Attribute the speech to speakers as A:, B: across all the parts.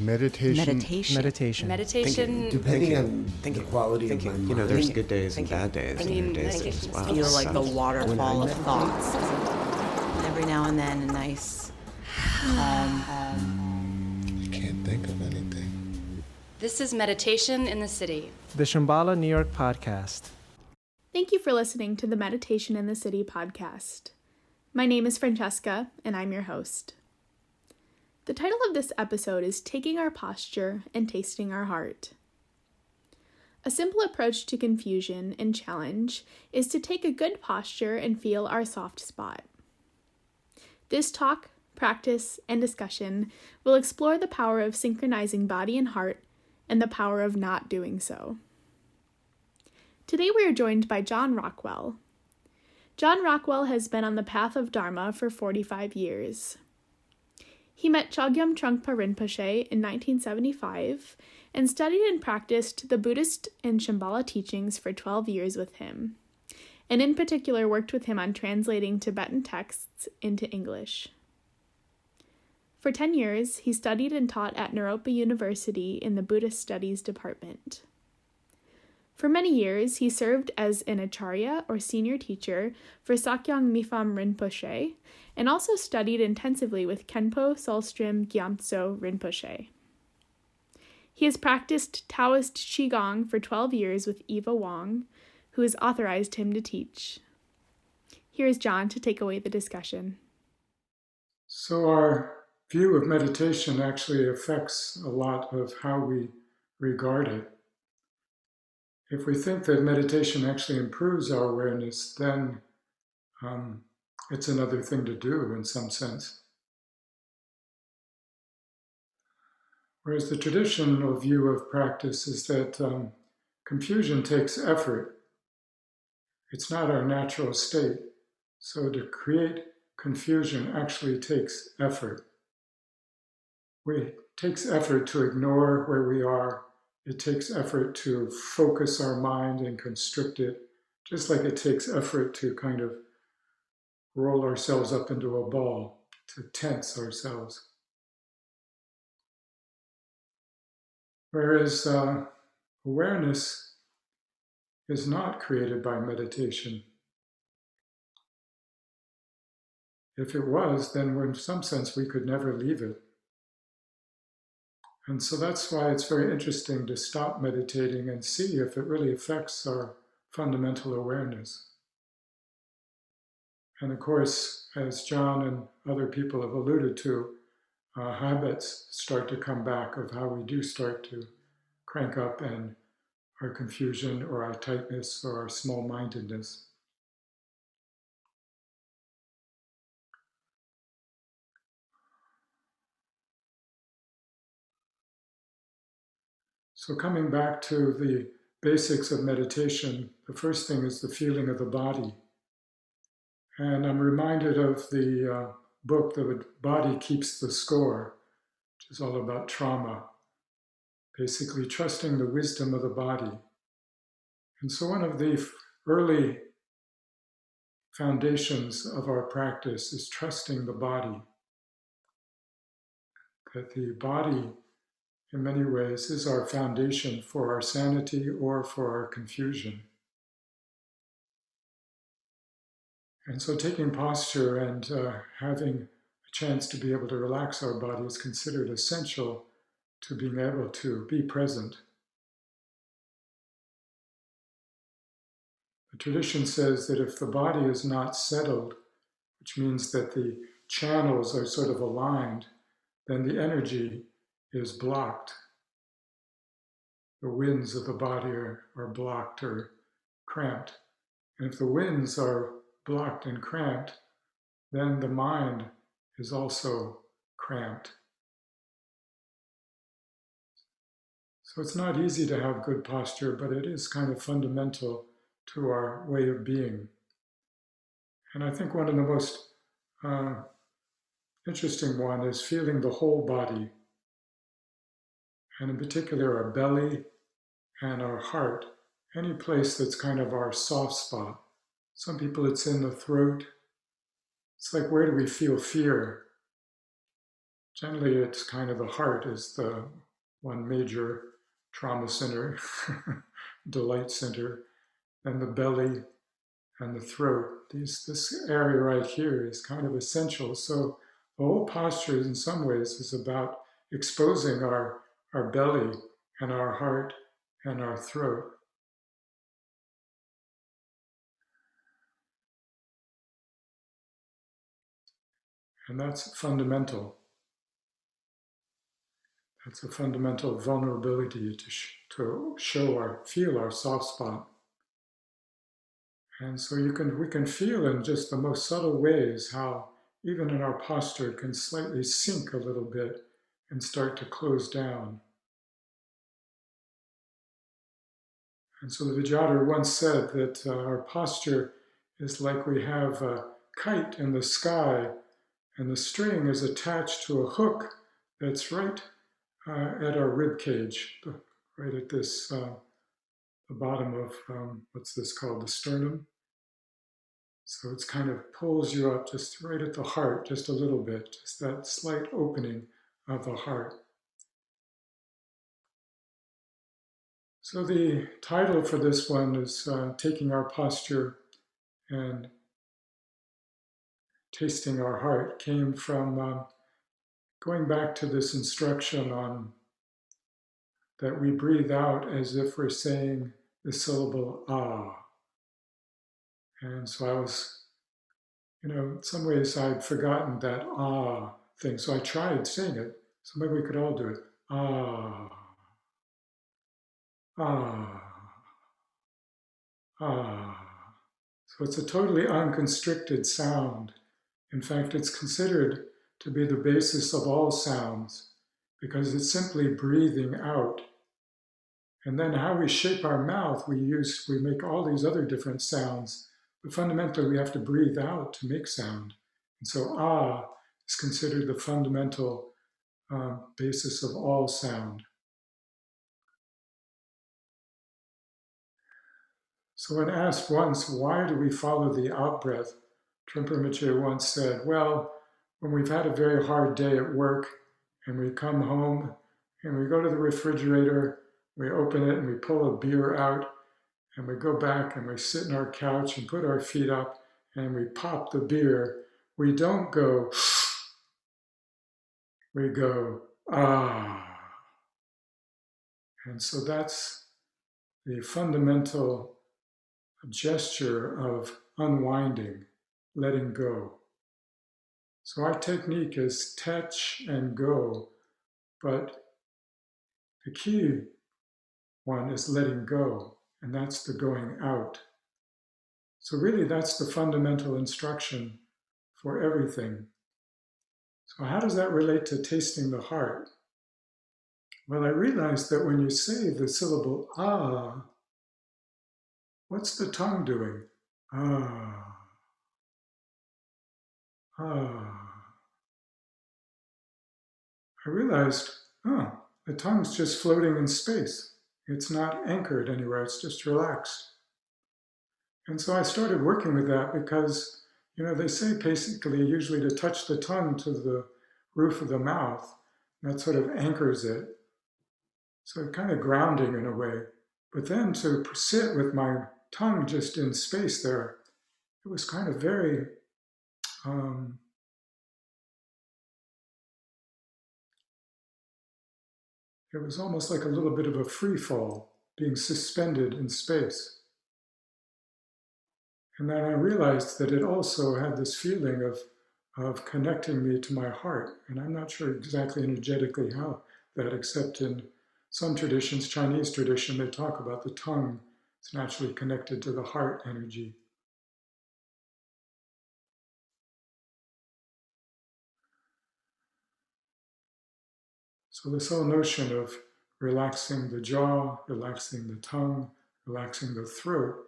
A: Meditation.
B: Meditation.
C: Meditation.
D: Meditation.
E: Depending on
B: Thinking.
E: the quality
B: Thinking.
E: of my mind.
B: You know, there's
D: Thinking.
B: good days and bad days.
D: I
B: and
D: mean,
B: good days
D: meditation
B: as well.
D: is
C: Feel like the waterfall of thoughts. Every now and then, a nice, calm, calm.
E: I can't think of anything.
D: This is Meditation in the City.
C: The Shambhala New York podcast.
F: Thank you for listening to the Meditation in the City podcast. My name is Francesca, and I'm your host. The title of this episode is Taking Our Posture and Tasting Our Heart. A simple approach to confusion and challenge is to take a good posture and feel our soft spot. This talk, practice, and discussion will explore the power of synchronizing body and heart and the power of not doing so. Today we are joined by John Rockwell. John Rockwell has been on the path of Dharma for 45 years. He met Chogyam Trungpa Rinpoche in 1975 and studied and practiced the Buddhist and Shambhala teachings for 12 years with him, and in particular worked with him on translating Tibetan texts into English. For 10 years, he studied and taught at Naropa University in the Buddhist Studies Department. For many years, he served as an acharya or senior teacher for Sakyong Mipham Rinpoche and also studied intensively with Khenpo Tsultrim Gyamtso Rinpoche. He has practiced Taoist Qigong for 12 years with Eva Wong, who has authorized him to teach. Here is John to take away the discussion.
G: So, our view of meditation actually affects a lot of how we regard it. If we think that meditation actually improves our awareness, then um, it's another thing to do in some sense. Whereas the traditional view of practice is that um, confusion takes effort. It's not our natural state. So to create confusion actually takes effort. it takes effort to ignore where we are. It takes effort to focus our mind and constrict it, just like it takes effort to kind of roll ourselves up into a ball, to tense ourselves. Whereas uh, awareness is not created by meditation. If it was, then in some sense we could never leave it. And so that's why it's very interesting to stop meditating and see if it really affects our fundamental awareness. And of course, as John and other people have alluded to, uh, habits start to come back of how we do start to crank up and our confusion or our tightness or our small mindedness. So, coming back to the basics of meditation, the first thing is the feeling of the body. And I'm reminded of the uh, book, The Body Keeps the Score, which is all about trauma, basically trusting the wisdom of the body. And so, one of the early foundations of our practice is trusting the body. That the body in many ways, is our foundation for our sanity or for our confusion. And so, taking posture and uh, having a chance to be able to relax our body is considered essential to being able to be present. The tradition says that if the body is not settled, which means that the channels are sort of aligned, then the energy is blocked. The winds of the body are, are blocked or cramped. And if the winds are blocked and cramped, then the mind is also cramped. So it's not easy to have good posture, but it is kind of fundamental to our way of being. And I think one of the most uh, interesting one is feeling the whole body and in particular our belly and our heart, any place that's kind of our soft spot. Some people it's in the throat. It's like where do we feel fear? generally it's kind of the heart is the one major trauma center, delight center, and the belly and the throat. These, this area right here is kind of essential. So the whole posture, in some ways, is about exposing our, our belly and our heart and our throat. And that's fundamental. That's a fundamental vulnerability to, sh- to show or feel our soft spot. And so you can we can feel in just the most subtle ways how even in our posture can slightly sink a little bit and start to close down. And so the Vidyadhara once said that uh, our posture is like we have a kite in the sky and the string is attached to a hook that's right uh, at our rib cage, right at this, uh, the bottom of, um, what's this called, the sternum. So it's kind of pulls you up just right at the heart, just a little bit, just that slight opening of the heart. So the title for this one is uh, Taking Our Posture and Tasting Our Heart came from uh, going back to this instruction on that we breathe out as if we're saying the syllable ah. And so I was, you know, in some ways I'd forgotten that ah thing. So I tried saying it. So maybe we could all do it. Ah. Ah. Ah. So it's a totally unconstricted sound. In fact, it's considered to be the basis of all sounds because it's simply breathing out. And then how we shape our mouth, we use, we make all these other different sounds, but fundamentally we have to breathe out to make sound. And so ah is considered the fundamental um, basis of all sound. So when asked once, why do we follow the out breath? Trungpa Rinpoche once said, well, when we've had a very hard day at work and we come home and we go to the refrigerator, we open it and we pull a beer out and we go back and we sit in our couch and put our feet up and we pop the beer, we don't go, we go, ah. And so that's the fundamental gesture of unwinding, letting go. So our technique is touch and go, but the key one is letting go, and that's the going out. So really that's the fundamental instruction for everything. How does that relate to tasting the heart? Well, I realized that when you say the syllable ah, what's the tongue doing? Ah. Ah. I realized, oh, the tongue's just floating in space. It's not anchored anywhere, it's just relaxed. And so I started working with that because, you know, they say basically usually to touch the tongue to the roof of the mouth. That sort of anchors it. So kind of grounding in a way. But then to sit with my tongue just in space there, it was kind of very um, it was almost like a little bit of a free fall, being suspended in space. And then I realized that it also had this feeling of, of connecting me to my heart. And I'm not sure exactly energetically how that, except in some traditions, Chinese tradition, they talk about the tongue. It's naturally connected to the heart energy. So, this whole notion of relaxing the jaw, relaxing the tongue, relaxing the throat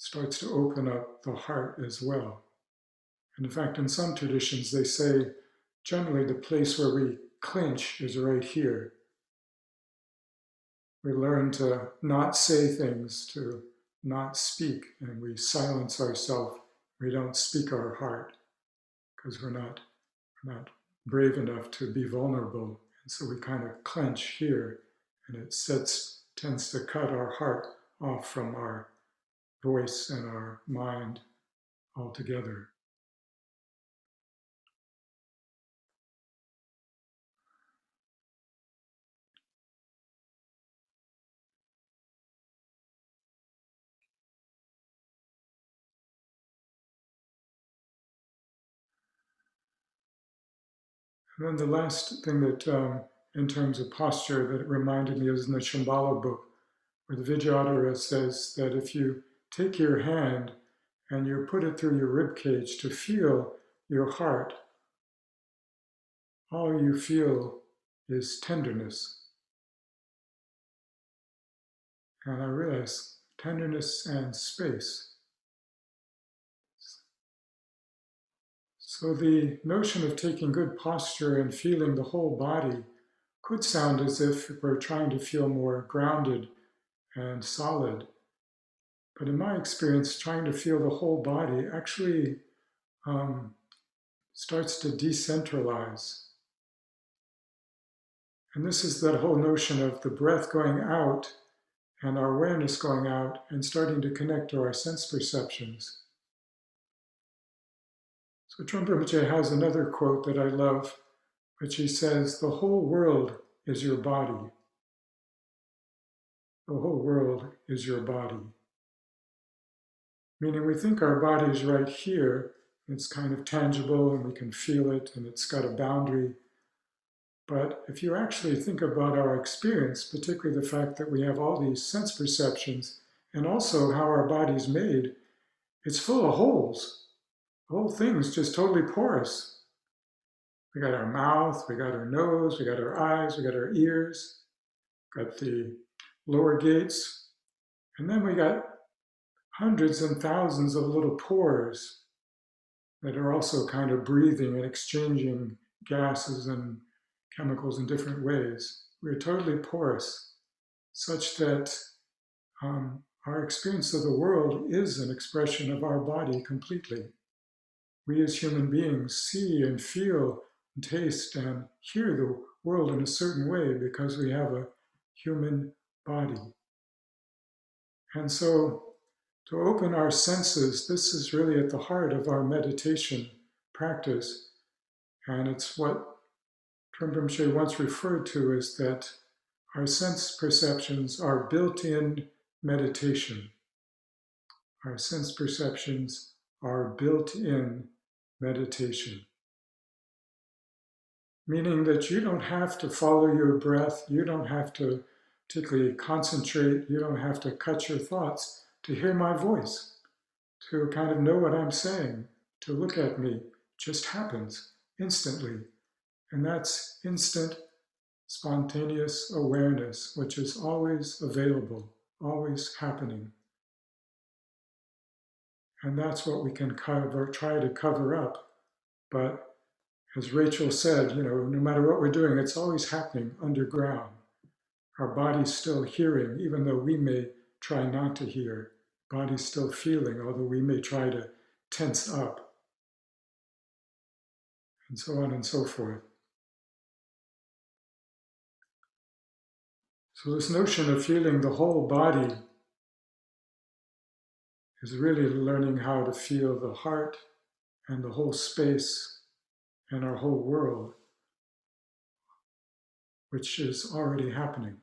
G: starts to open up the heart as well. And in fact, in some traditions, they say generally the place where we clinch is right here. We learn to not say things, to not speak, and we silence ourselves. We don't speak our heart because we're not, we're not brave enough to be vulnerable. And so we kind of clench here, and it sets, tends to cut our heart off from our voice and our mind altogether. And then the last thing that, um, in terms of posture, that reminded me is in the Shambhala book, where the Vidyadhara says that if you take your hand and you put it through your rib cage to feel your heart, all you feel is tenderness. And I realize tenderness and space. So, the notion of taking good posture and feeling the whole body could sound as if we're trying to feel more grounded and solid. But in my experience, trying to feel the whole body actually um, starts to decentralize. And this is that whole notion of the breath going out and our awareness going out and starting to connect to our sense perceptions. So Trungpa Rinpoche has another quote that I love, which he says, The whole world is your body. The whole world is your body. Meaning we think our body is right here, it's kind of tangible and we can feel it and it's got a boundary. But if you actually think about our experience, particularly the fact that we have all these sense perceptions and also how our body's made, it's full of holes the whole thing is just totally porous. We got our mouth, we got our nose, we got our eyes, we got our ears, got the lower gates, and then we got hundreds and thousands of little pores that are also kind of breathing and exchanging gases and chemicals in different ways. We're totally porous, such that um, our experience of the world is an expression of our body completely we as human beings see and feel and taste and hear the world in a certain way because we have a human body. And so, to open our senses, this is really at the heart of our meditation practice. And it's what Trungpa once referred to as that our sense perceptions are built in meditation. Our sense perceptions are built in meditation. Meaning that you don't have to follow your breath, you don't have to particularly concentrate, you don't have to cut your thoughts to hear my voice, to kind of know what I'm saying, to look at me. Just happens instantly. And that's instant, spontaneous awareness, which is always available, always happening. And that's what we can cover, try to cover up. But as Rachel said, you know, no matter what we're doing, it's always happening underground. Our body's still hearing, even though we may try not to hear. Body's still feeling, although we may try to tense up. And so on and so forth. So, this notion of feeling the whole body is really learning how to feel the heart and the whole space and our whole world, which is already happening.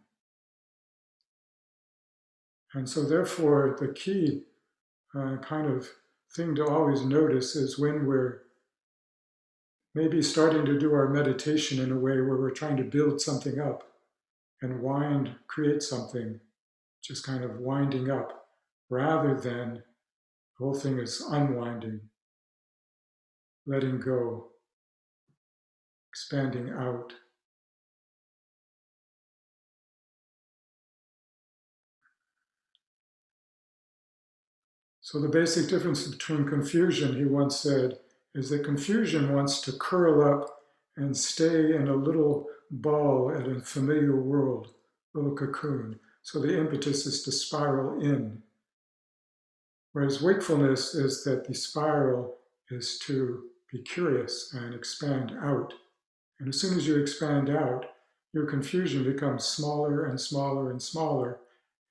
G: And so, therefore, the key uh, kind of thing to always notice is when we're maybe starting to do our meditation in a way where we're trying to build something up and wind, create something, just kind of winding up rather than the whole thing is unwinding, letting go, expanding out. So, the basic difference between confusion, he once said, is that confusion wants to curl up and stay in a little ball at a familiar world, little cocoon. So, the impetus is to spiral in. Whereas wakefulness is that the spiral is to be curious and expand out And as soon as you expand out, your confusion becomes smaller and smaller and smaller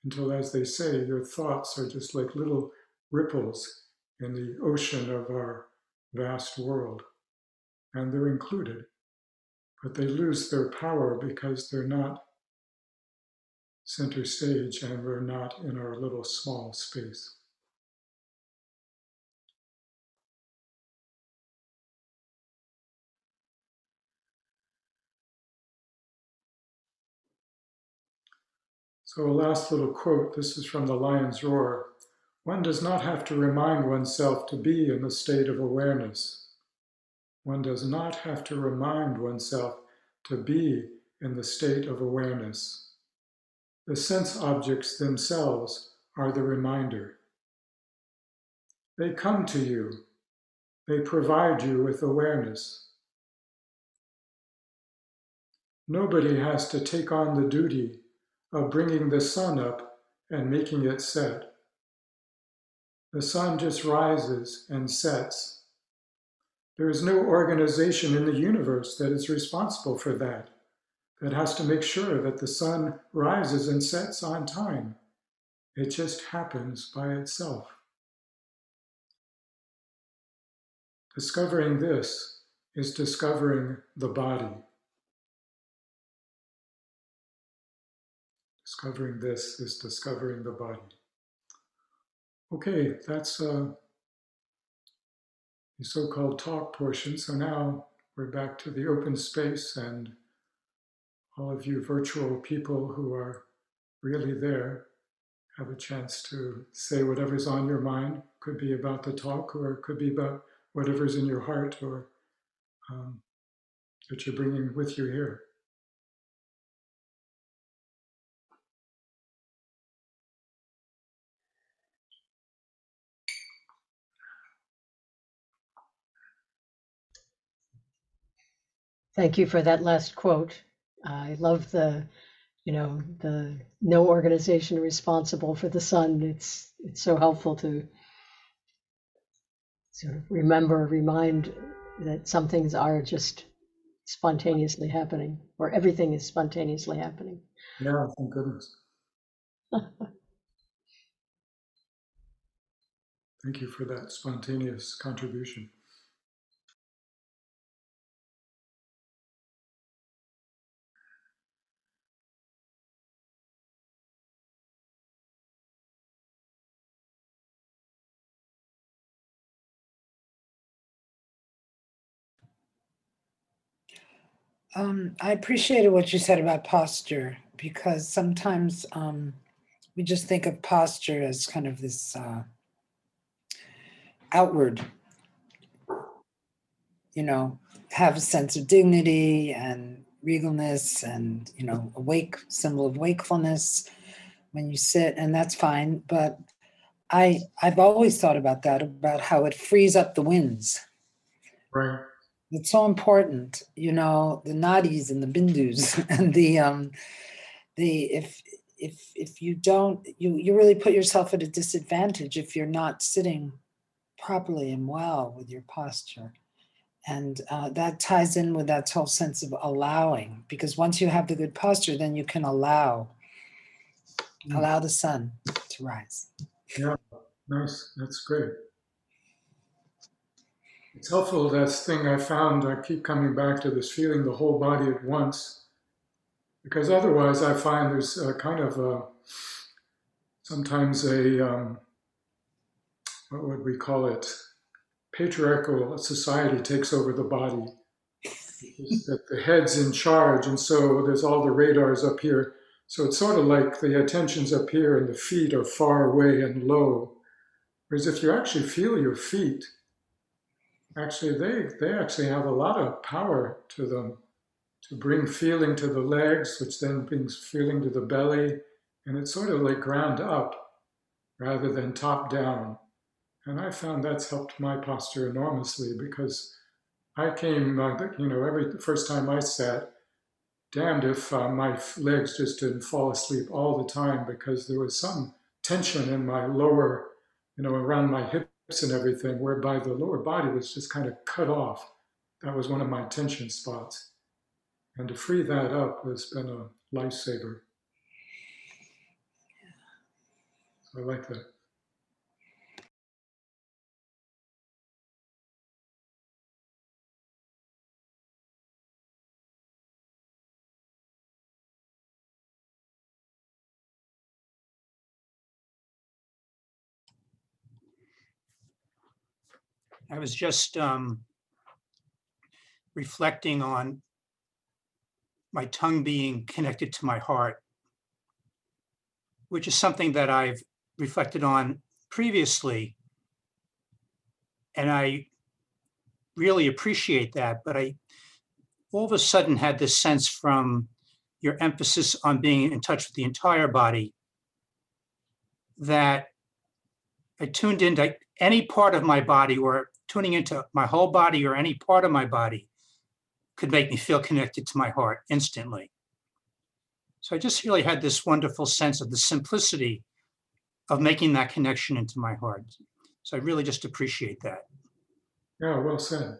G: until, as they say, your thoughts are just like little ripples in the ocean of our vast world. And they're included, but they lose their power because they're not center stage and we're not in our little small space. So, a last little quote this is from The Lion's Roar. One does not have to remind oneself to be in the state of awareness. One does not have to remind oneself to be in the state of awareness. The sense objects themselves are the reminder. They come to you, they provide you with awareness. Nobody has to take on the duty of bringing the sun up and making it set. The sun just rises and sets. There is no organization in the universe that is responsible for that, that has to make sure that the sun rises and sets on time. It just happens by itself. Discovering this is discovering the body. Discovering this is discovering the body. Okay, that's uh, the so called talk portion. So now we're back to the open space, and all of you virtual people who are really there have a chance to say whatever's on your mind. Could be about the talk, or could be about whatever's in your heart, or um, that you're bringing with you here.
A: Thank you for that last quote. I love the, you know, the no organization responsible for the sun. It's it's so helpful to sort of remember, remind that some things are just spontaneously happening, or everything is spontaneously happening.
G: Yeah, thank goodness. Thank you for that spontaneous contribution.
B: Um, I appreciated what you said about posture because sometimes um, we just think of posture as kind of this uh, outward, you know, have a sense of dignity and regalness and, you know, awake, symbol of wakefulness when you sit, and that's fine. But I, I've always thought about that, about how it frees up the winds.
G: Right.
B: It's so important, you know, the nadis and the bindus and the um the if if if you don't you you really put yourself at a disadvantage if you're not sitting properly and well with your posture. And uh, that ties in with that whole sense of allowing, because once you have the good posture, then you can allow
G: Mm.
B: allow the sun to rise.
G: Yeah, nice. That's great. It's helpful. That's thing I found. I keep coming back to this feeling the whole body at once, because otherwise I find there's a kind of a sometimes a um, what would we call it? Patriarchal society takes over the body. that the head's in charge, and so there's all the radars up here. So it's sort of like the attention's up here and the feet are far away and low. Whereas if you actually feel your feet, actually they, they actually have a lot of power to them to bring feeling to the legs, which then brings feeling to the belly. And it's sort of like ground up rather than top down. And I found that's helped my posture enormously because I came, uh, you know, every first time I sat, damned if uh, my legs just didn't fall asleep all the time because there was some tension in my lower, you know, around my hips and everything, whereby the lower body was just kind of cut off. That was one of my tension spots. And to free that up has been a lifesaver. So I like that.
H: I was just um, reflecting on my tongue being connected to my heart, which is something that I've reflected on previously. And I really appreciate that. But I all of a sudden had this sense from your emphasis on being in touch with the entire body that I tuned into any part of my body or tuning into my whole body or any part of my body could make me feel connected to my heart instantly. So I just really had this wonderful sense of the simplicity of making that connection into my heart. So I really just appreciate that.
G: Yeah, well said.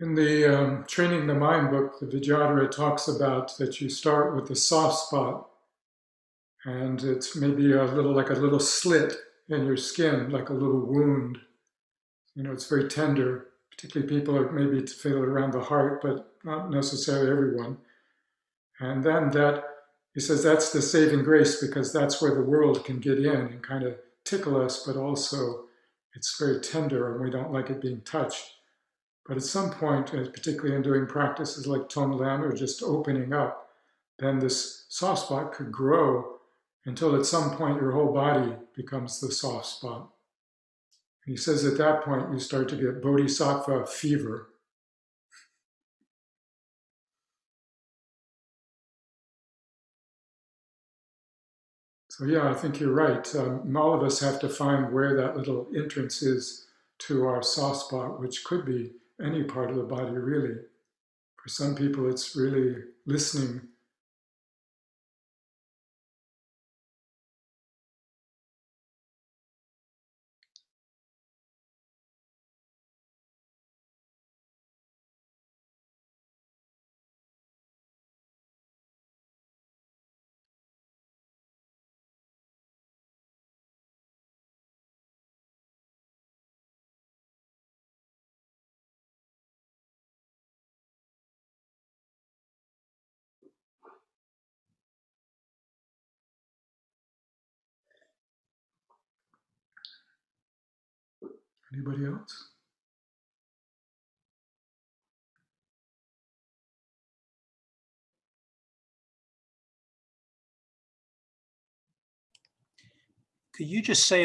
G: In the um, Training the Mind book, the Vidyadhara talks about that you start with the soft spot, and it's maybe a little like a little slit in your skin, like a little wound. You know, it's very tender. Particularly, people are maybe feel it around the heart, but not necessarily everyone. And then that he says that's the saving grace because that's where the world can get in and kind of tickle us, but also it's very tender and we don't like it being touched. But at some point, uh, particularly in doing practices like Tonglen or just opening up, then this soft spot could grow until at some point your whole body becomes the soft spot. He says at that point you start to get bodhisattva fever. So, yeah, I think you're right. Um, all of us have to find where that little entrance is to our soft spot, which could be any part of the body, really. For some people, it's really listening Anybody else?
H: Could you just say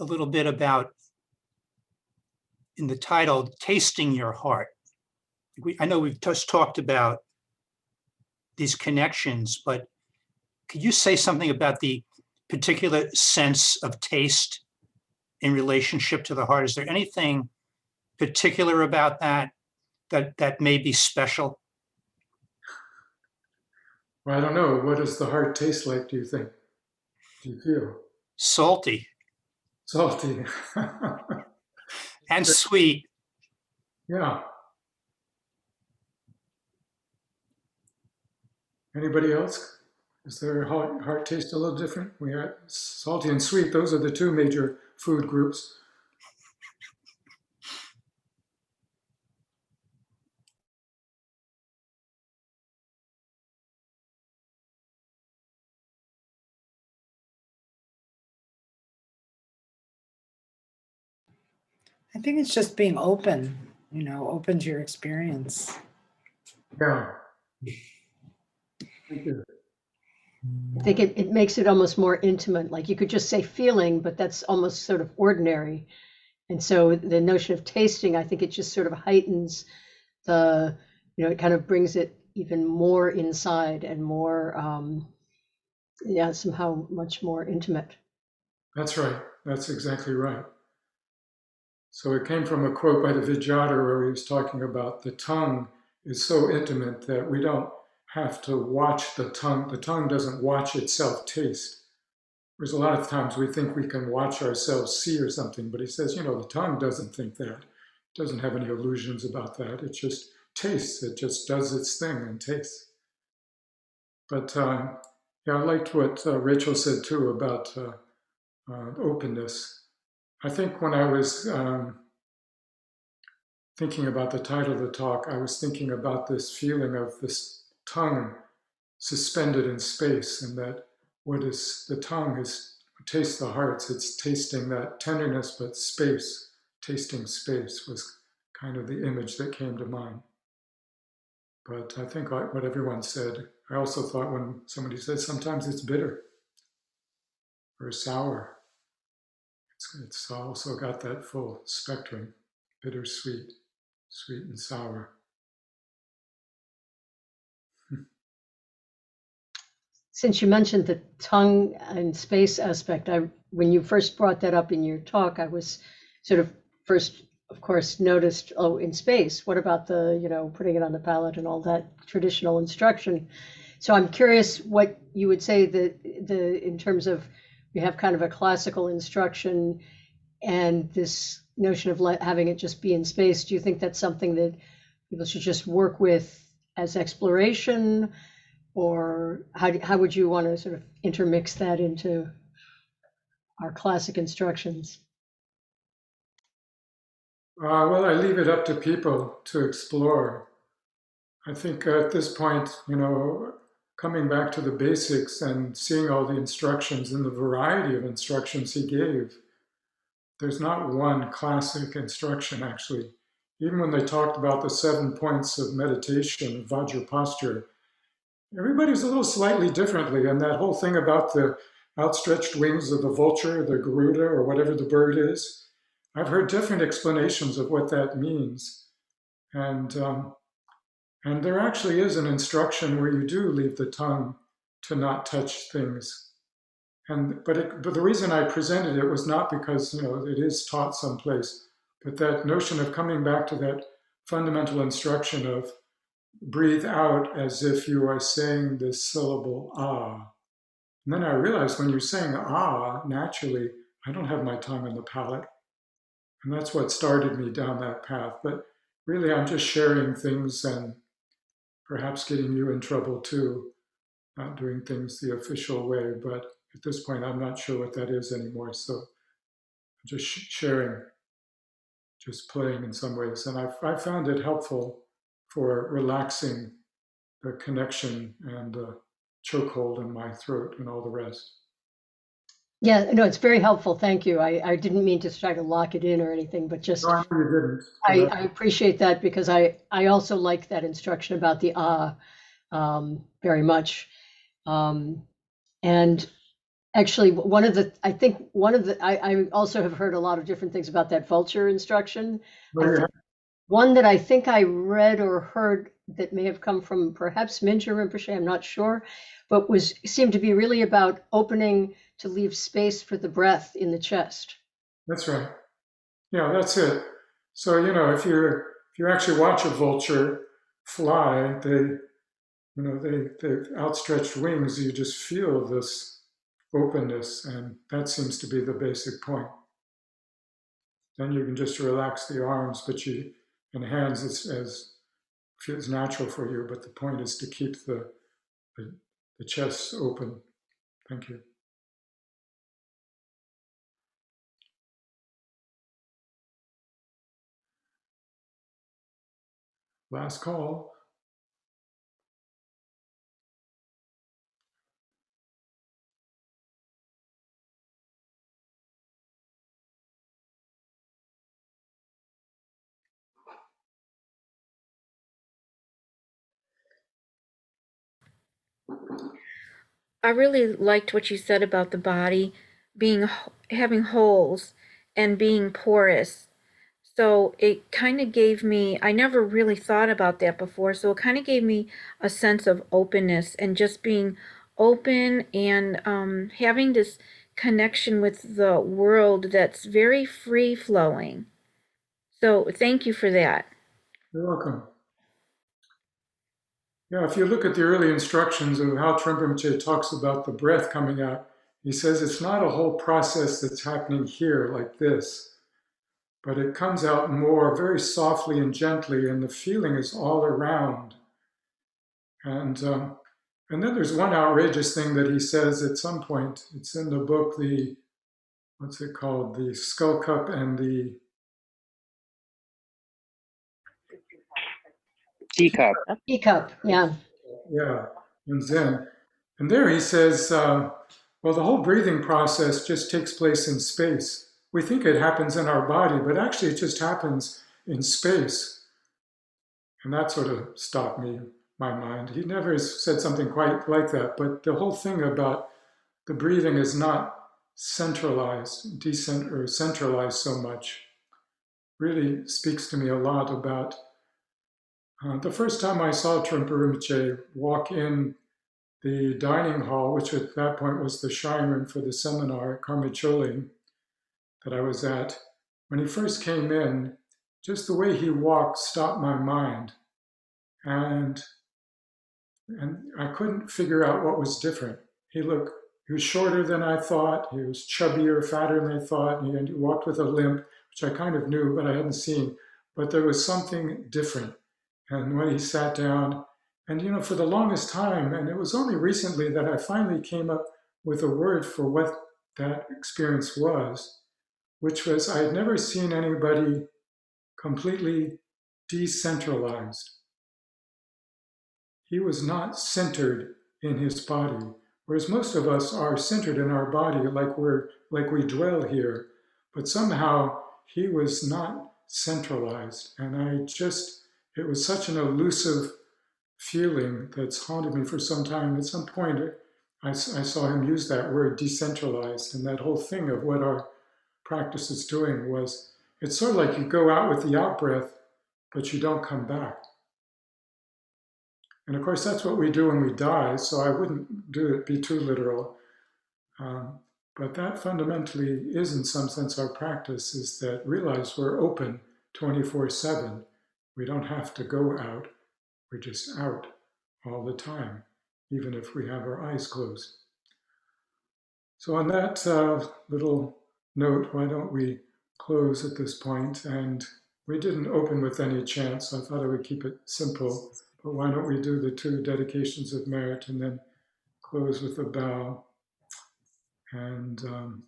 H: a little bit about in the title, Tasting Your Heart? We, I know we've just talked about these connections, but could you say something about the particular sense of taste in relationship to the heart? Is there anything particular about that that that may be special?
G: Well, I don't know. What does the heart taste like? Do you think? Do you feel
H: salty,
G: salty,
H: and sweet?
G: Yeah. Anybody else? Is their heart, heart taste a little different? We are salty and sweet. Those are the two major food groups.
B: I think it's just being open, you know, open to your experience.
G: Yeah. Thank you.
A: I think it, it makes it almost more intimate. Like you could just say feeling, but that's almost sort of ordinary. And so the notion of tasting, I think it just sort of heightens the, you know, it kind of brings it even more inside and more, um, yeah, somehow much more intimate.
G: That's right. That's exactly right. So it came from a quote by the Vidyadhara where he was talking about the tongue is so intimate that we don't have to watch the tongue. The tongue doesn't watch itself taste. Whereas a lot of times we think we can watch ourselves see or something, but he says, you know, the tongue doesn't think that. It doesn't have any illusions about that. It just tastes. It just does its thing and tastes. But uh, yeah, I liked what uh, Rachel said too about uh, uh, openness. I think when I was um, thinking about the title of the talk, I was thinking about this feeling of this tongue suspended in space, and that what is the tongue is taste the hearts. It's tasting that tenderness, but space, tasting space was kind of the image that came to mind. But I think what everyone said, I also thought when somebody said sometimes it's bitter or sour, it's, it's also got that full spectrum bittersweet, sweet and sour.
A: Since you mentioned the tongue and space aspect, I when you first brought that up in your talk, I was sort of first, of course, noticed, oh, in space, what about the, you know, putting it on the palate and all that traditional instruction? So I'm curious what you would say that the in terms of we have kind of a classical instruction and this notion of let, having it just be in space. Do you think that's something that people should just work with as exploration? Or how, how would you want to sort of intermix that into our classic instructions?
G: Uh, well, I leave it up to people to explore. I think at this point, you know, coming back to the basics and seeing all the instructions and the variety of instructions he gave, there's not one classic instruction actually. Even when they talked about the seven points of meditation, Vajra posture, everybody's a little slightly differently. And that whole thing about the outstretched wings of the vulture, the Garuda, or whatever the bird is, I've heard different explanations of what that means. And um, and there actually is an instruction where you do leave the tongue to not touch things. And but it, but the reason I presented it was not because you know it is taught someplace, but that notion of coming back to that fundamental instruction of breathe out as if you are saying this syllable ah. And then I realized when you're saying ah, naturally, I don't have my tongue in the palate. And that's what started me down that path. But really, I'm just sharing things and perhaps getting you in trouble too, not doing things the official way. But at this point, I'm not sure what that is anymore. So I'm just sharing, just playing in some ways. And I've, I found it helpful for relaxing the connection and the chokehold in my throat and all the rest.
A: Yeah, no, it's very helpful. Thank you. I, I didn't mean to try to lock it in or anything, but just
G: No, I you didn't.
A: I, appreciate that because I, I also like that instruction about the ah um, very much. Um, and actually, one of the, I think one of the, I, I also have heard a lot of different things about that vulture instruction.
G: Very
A: think one that I think I read or heard that may have come from perhaps Minja Rinpoche, I'm not sure, but was seemed to be really about opening to leave space for the breath in the chest.
G: That's right. Yeah, that's it. So you know, if you if you actually watch a vulture fly, they you know they they outstretched wings. You just feel this openness, and that seems to be the basic point. Then you can just relax the arms, but you and hands as, as feels natural for you. But the point is to keep the the, the chest open. Thank you. Last call.
I: I really liked what you said about the body being having holes and being porous. So it kind of gave me, I never really thought about that before. So it kind of gave me a sense of openness and just being open and um, having this connection with the world that's very free flowing. So thank you for that.
G: You're welcome. Yeah, if you look at the early instructions of how Trungpa talks about the breath coming out, he says it's not a whole process that's happening here like this. but it comes out more very softly and gently, and the feeling is all around. And um, and then there's one outrageous thing that he says at some point. It's in the book, the what's it called, the Skull Cup and the
J: Teacup.
A: Teacup, yeah.
G: yeah, in Zen. And there he says, uh, well, the whole breathing process just takes place in space. We think it happens in our body, but actually it just happens in space. And that sort of stopped me, my mind. He never said something quite like that, but the whole thing about the breathing is not centralized, decent or centralized so much, really speaks to me a lot about uh, the first time I saw Trungpa Rinpoche walk in the dining hall, which at that point was the shrine room for the seminar at Karme Choling that I was at, when he first came in, just the way he walked stopped my mind. And, and I couldn't figure out what was different. He looked, he was shorter than I thought, he was chubbier, fatter than I thought, and he walked with a limp, which I kind of knew, but I hadn't seen. But there was something different and when he sat down, and you know, for the longest time, and it was only recently that I finally came up with a word for what that experience was, which was I had never seen anybody completely decentralized. He was not centered in his body, whereas most of us are centered in our body, like we're like we dwell here. But somehow he was not centralized, and I just it was such an elusive feeling that's haunted me for some time. At some point, I, I saw him use that word decentralized, and that whole thing of what our practice is doing was it's sort of like you go out with the out breath, but you don't come back. And of course, that's what we do when we die, so I wouldn't do it, be too literal. Um, but that fundamentally is, in some sense, our practice is that realize we're open 24 7 we don't have to go out, we're just out all the time, even if we have our eyes closed. So, on that uh, little note, why don't we close at this point? And we didn't open with any chants, I thought I would keep it simple. But why don't we do the two dedications of merit and then close with a bow? And um,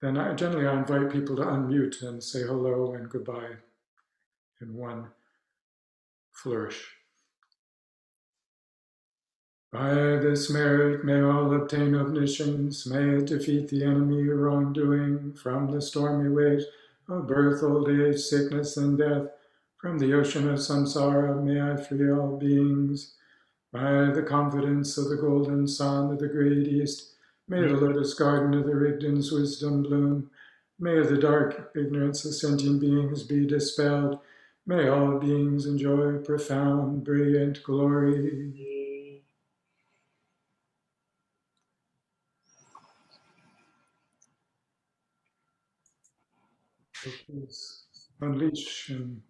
G: then I, generally I invite people to unmute and say hello and goodbye in one flourish. By this merit may all obtain omniscience, may it defeat the enemy of wrongdoing from the stormy waves of birth, old age, sickness, and death. From the ocean of samsara may I free all beings. By the confidence of the golden sun of the great east, may the lotus garden of the Rigden's wisdom bloom. May the dark ignorance of sentient beings be dispelled May all beings enjoy profound, brilliant glory. Please unleash and